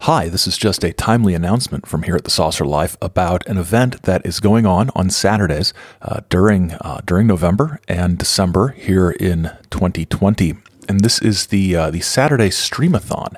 Hi, this is just a timely announcement from here at the Saucer Life about an event that is going on on Saturdays uh, during uh, during November and December here in 2020, and this is the uh, the Saturday Streamathon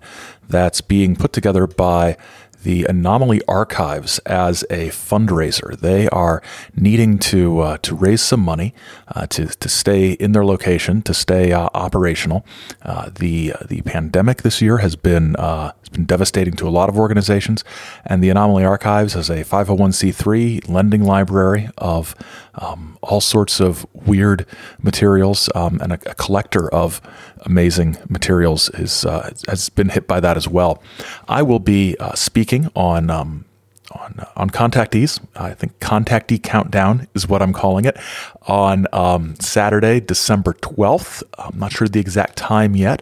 that's being put together by the Anomaly Archives as a fundraiser. They are needing to uh, to raise some money uh, to to stay in their location, to stay uh, operational. Uh, the the pandemic this year has been uh, has been devastating to a lot of organizations, and the Anomaly Archives is a 501c3 lending library of um, all sorts of weird materials, um, and a, a, collector of amazing materials is uh, has been hit by that as well. I will be uh, speaking on. Um, on, on contactees, I think contactee countdown is what I'm calling it on um, Saturday, December 12th. I'm not sure the exact time yet,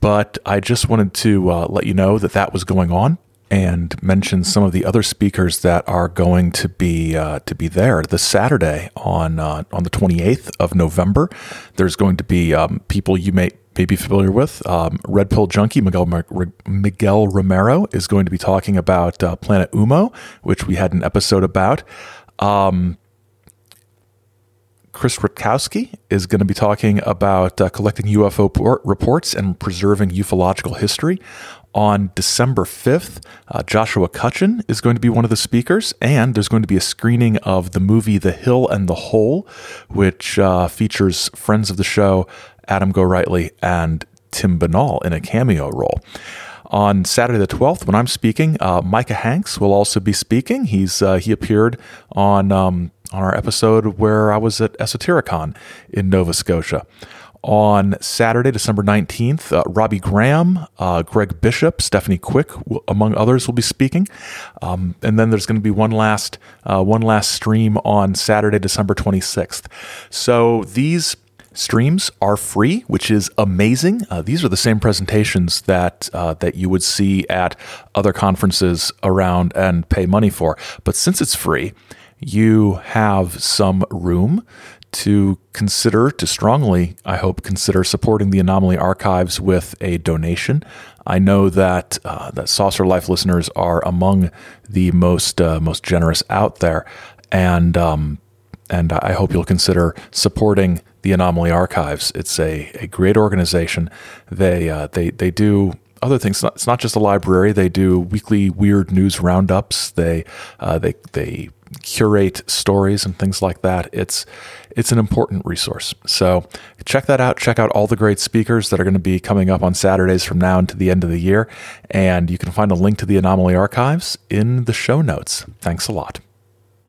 but I just wanted to uh, let you know that that was going on and mention some of the other speakers that are going to be uh, to be there this Saturday on uh, on the 28th of November. There's going to be um, people you may may be familiar with. Um, Red Pill Junkie Miguel Miguel Romero is going to be talking about uh, Planet Ummo, which we had an episode about. Um, Chris Rutkowski is going to be talking about uh, collecting UFO port- reports and preserving ufological history. On December 5th, uh, Joshua Cutchin is going to be one of the speakers, and there's going to be a screening of the movie The Hill and the Hole, which uh, features friends of the show Adam Gorightly and Tim Binnall in a cameo role. On Saturday the 12th, when I'm speaking, uh, Micah Hanks will also be speaking. He's uh, he appeared on um, on our episode where I was at Esotericon in Nova Scotia on Saturday, December 19th. Uh, Robbie Graham, uh, Greg Bishop, Stephanie Quick, among others, will be speaking. Um, and then there's going to be one last, uh, one last stream on Saturday, December 26th. So these streams are free, which is amazing. Uh, these are the same presentations that uh, that you would see at other conferences around and pay money for. But since it's free, you have some room to consider, to strongly, I hope, consider supporting the Anomaly Archives with a donation. I know that uh, that Saucer Life listeners are among the most uh, most generous out there, and um, and I hope you'll consider supporting the Anomaly Archives. It's a, a great organization. They uh, they they do other things. It's not, just a library. They do weekly weird news roundups. They uh, they they curate stories and things like that. It's it's an important resource. So check that out. Check out all the great speakers that are going to be coming up on Saturdays from now until the end of the year. And you can find a link to the Anomaly Archives in the show notes. Thanks a lot.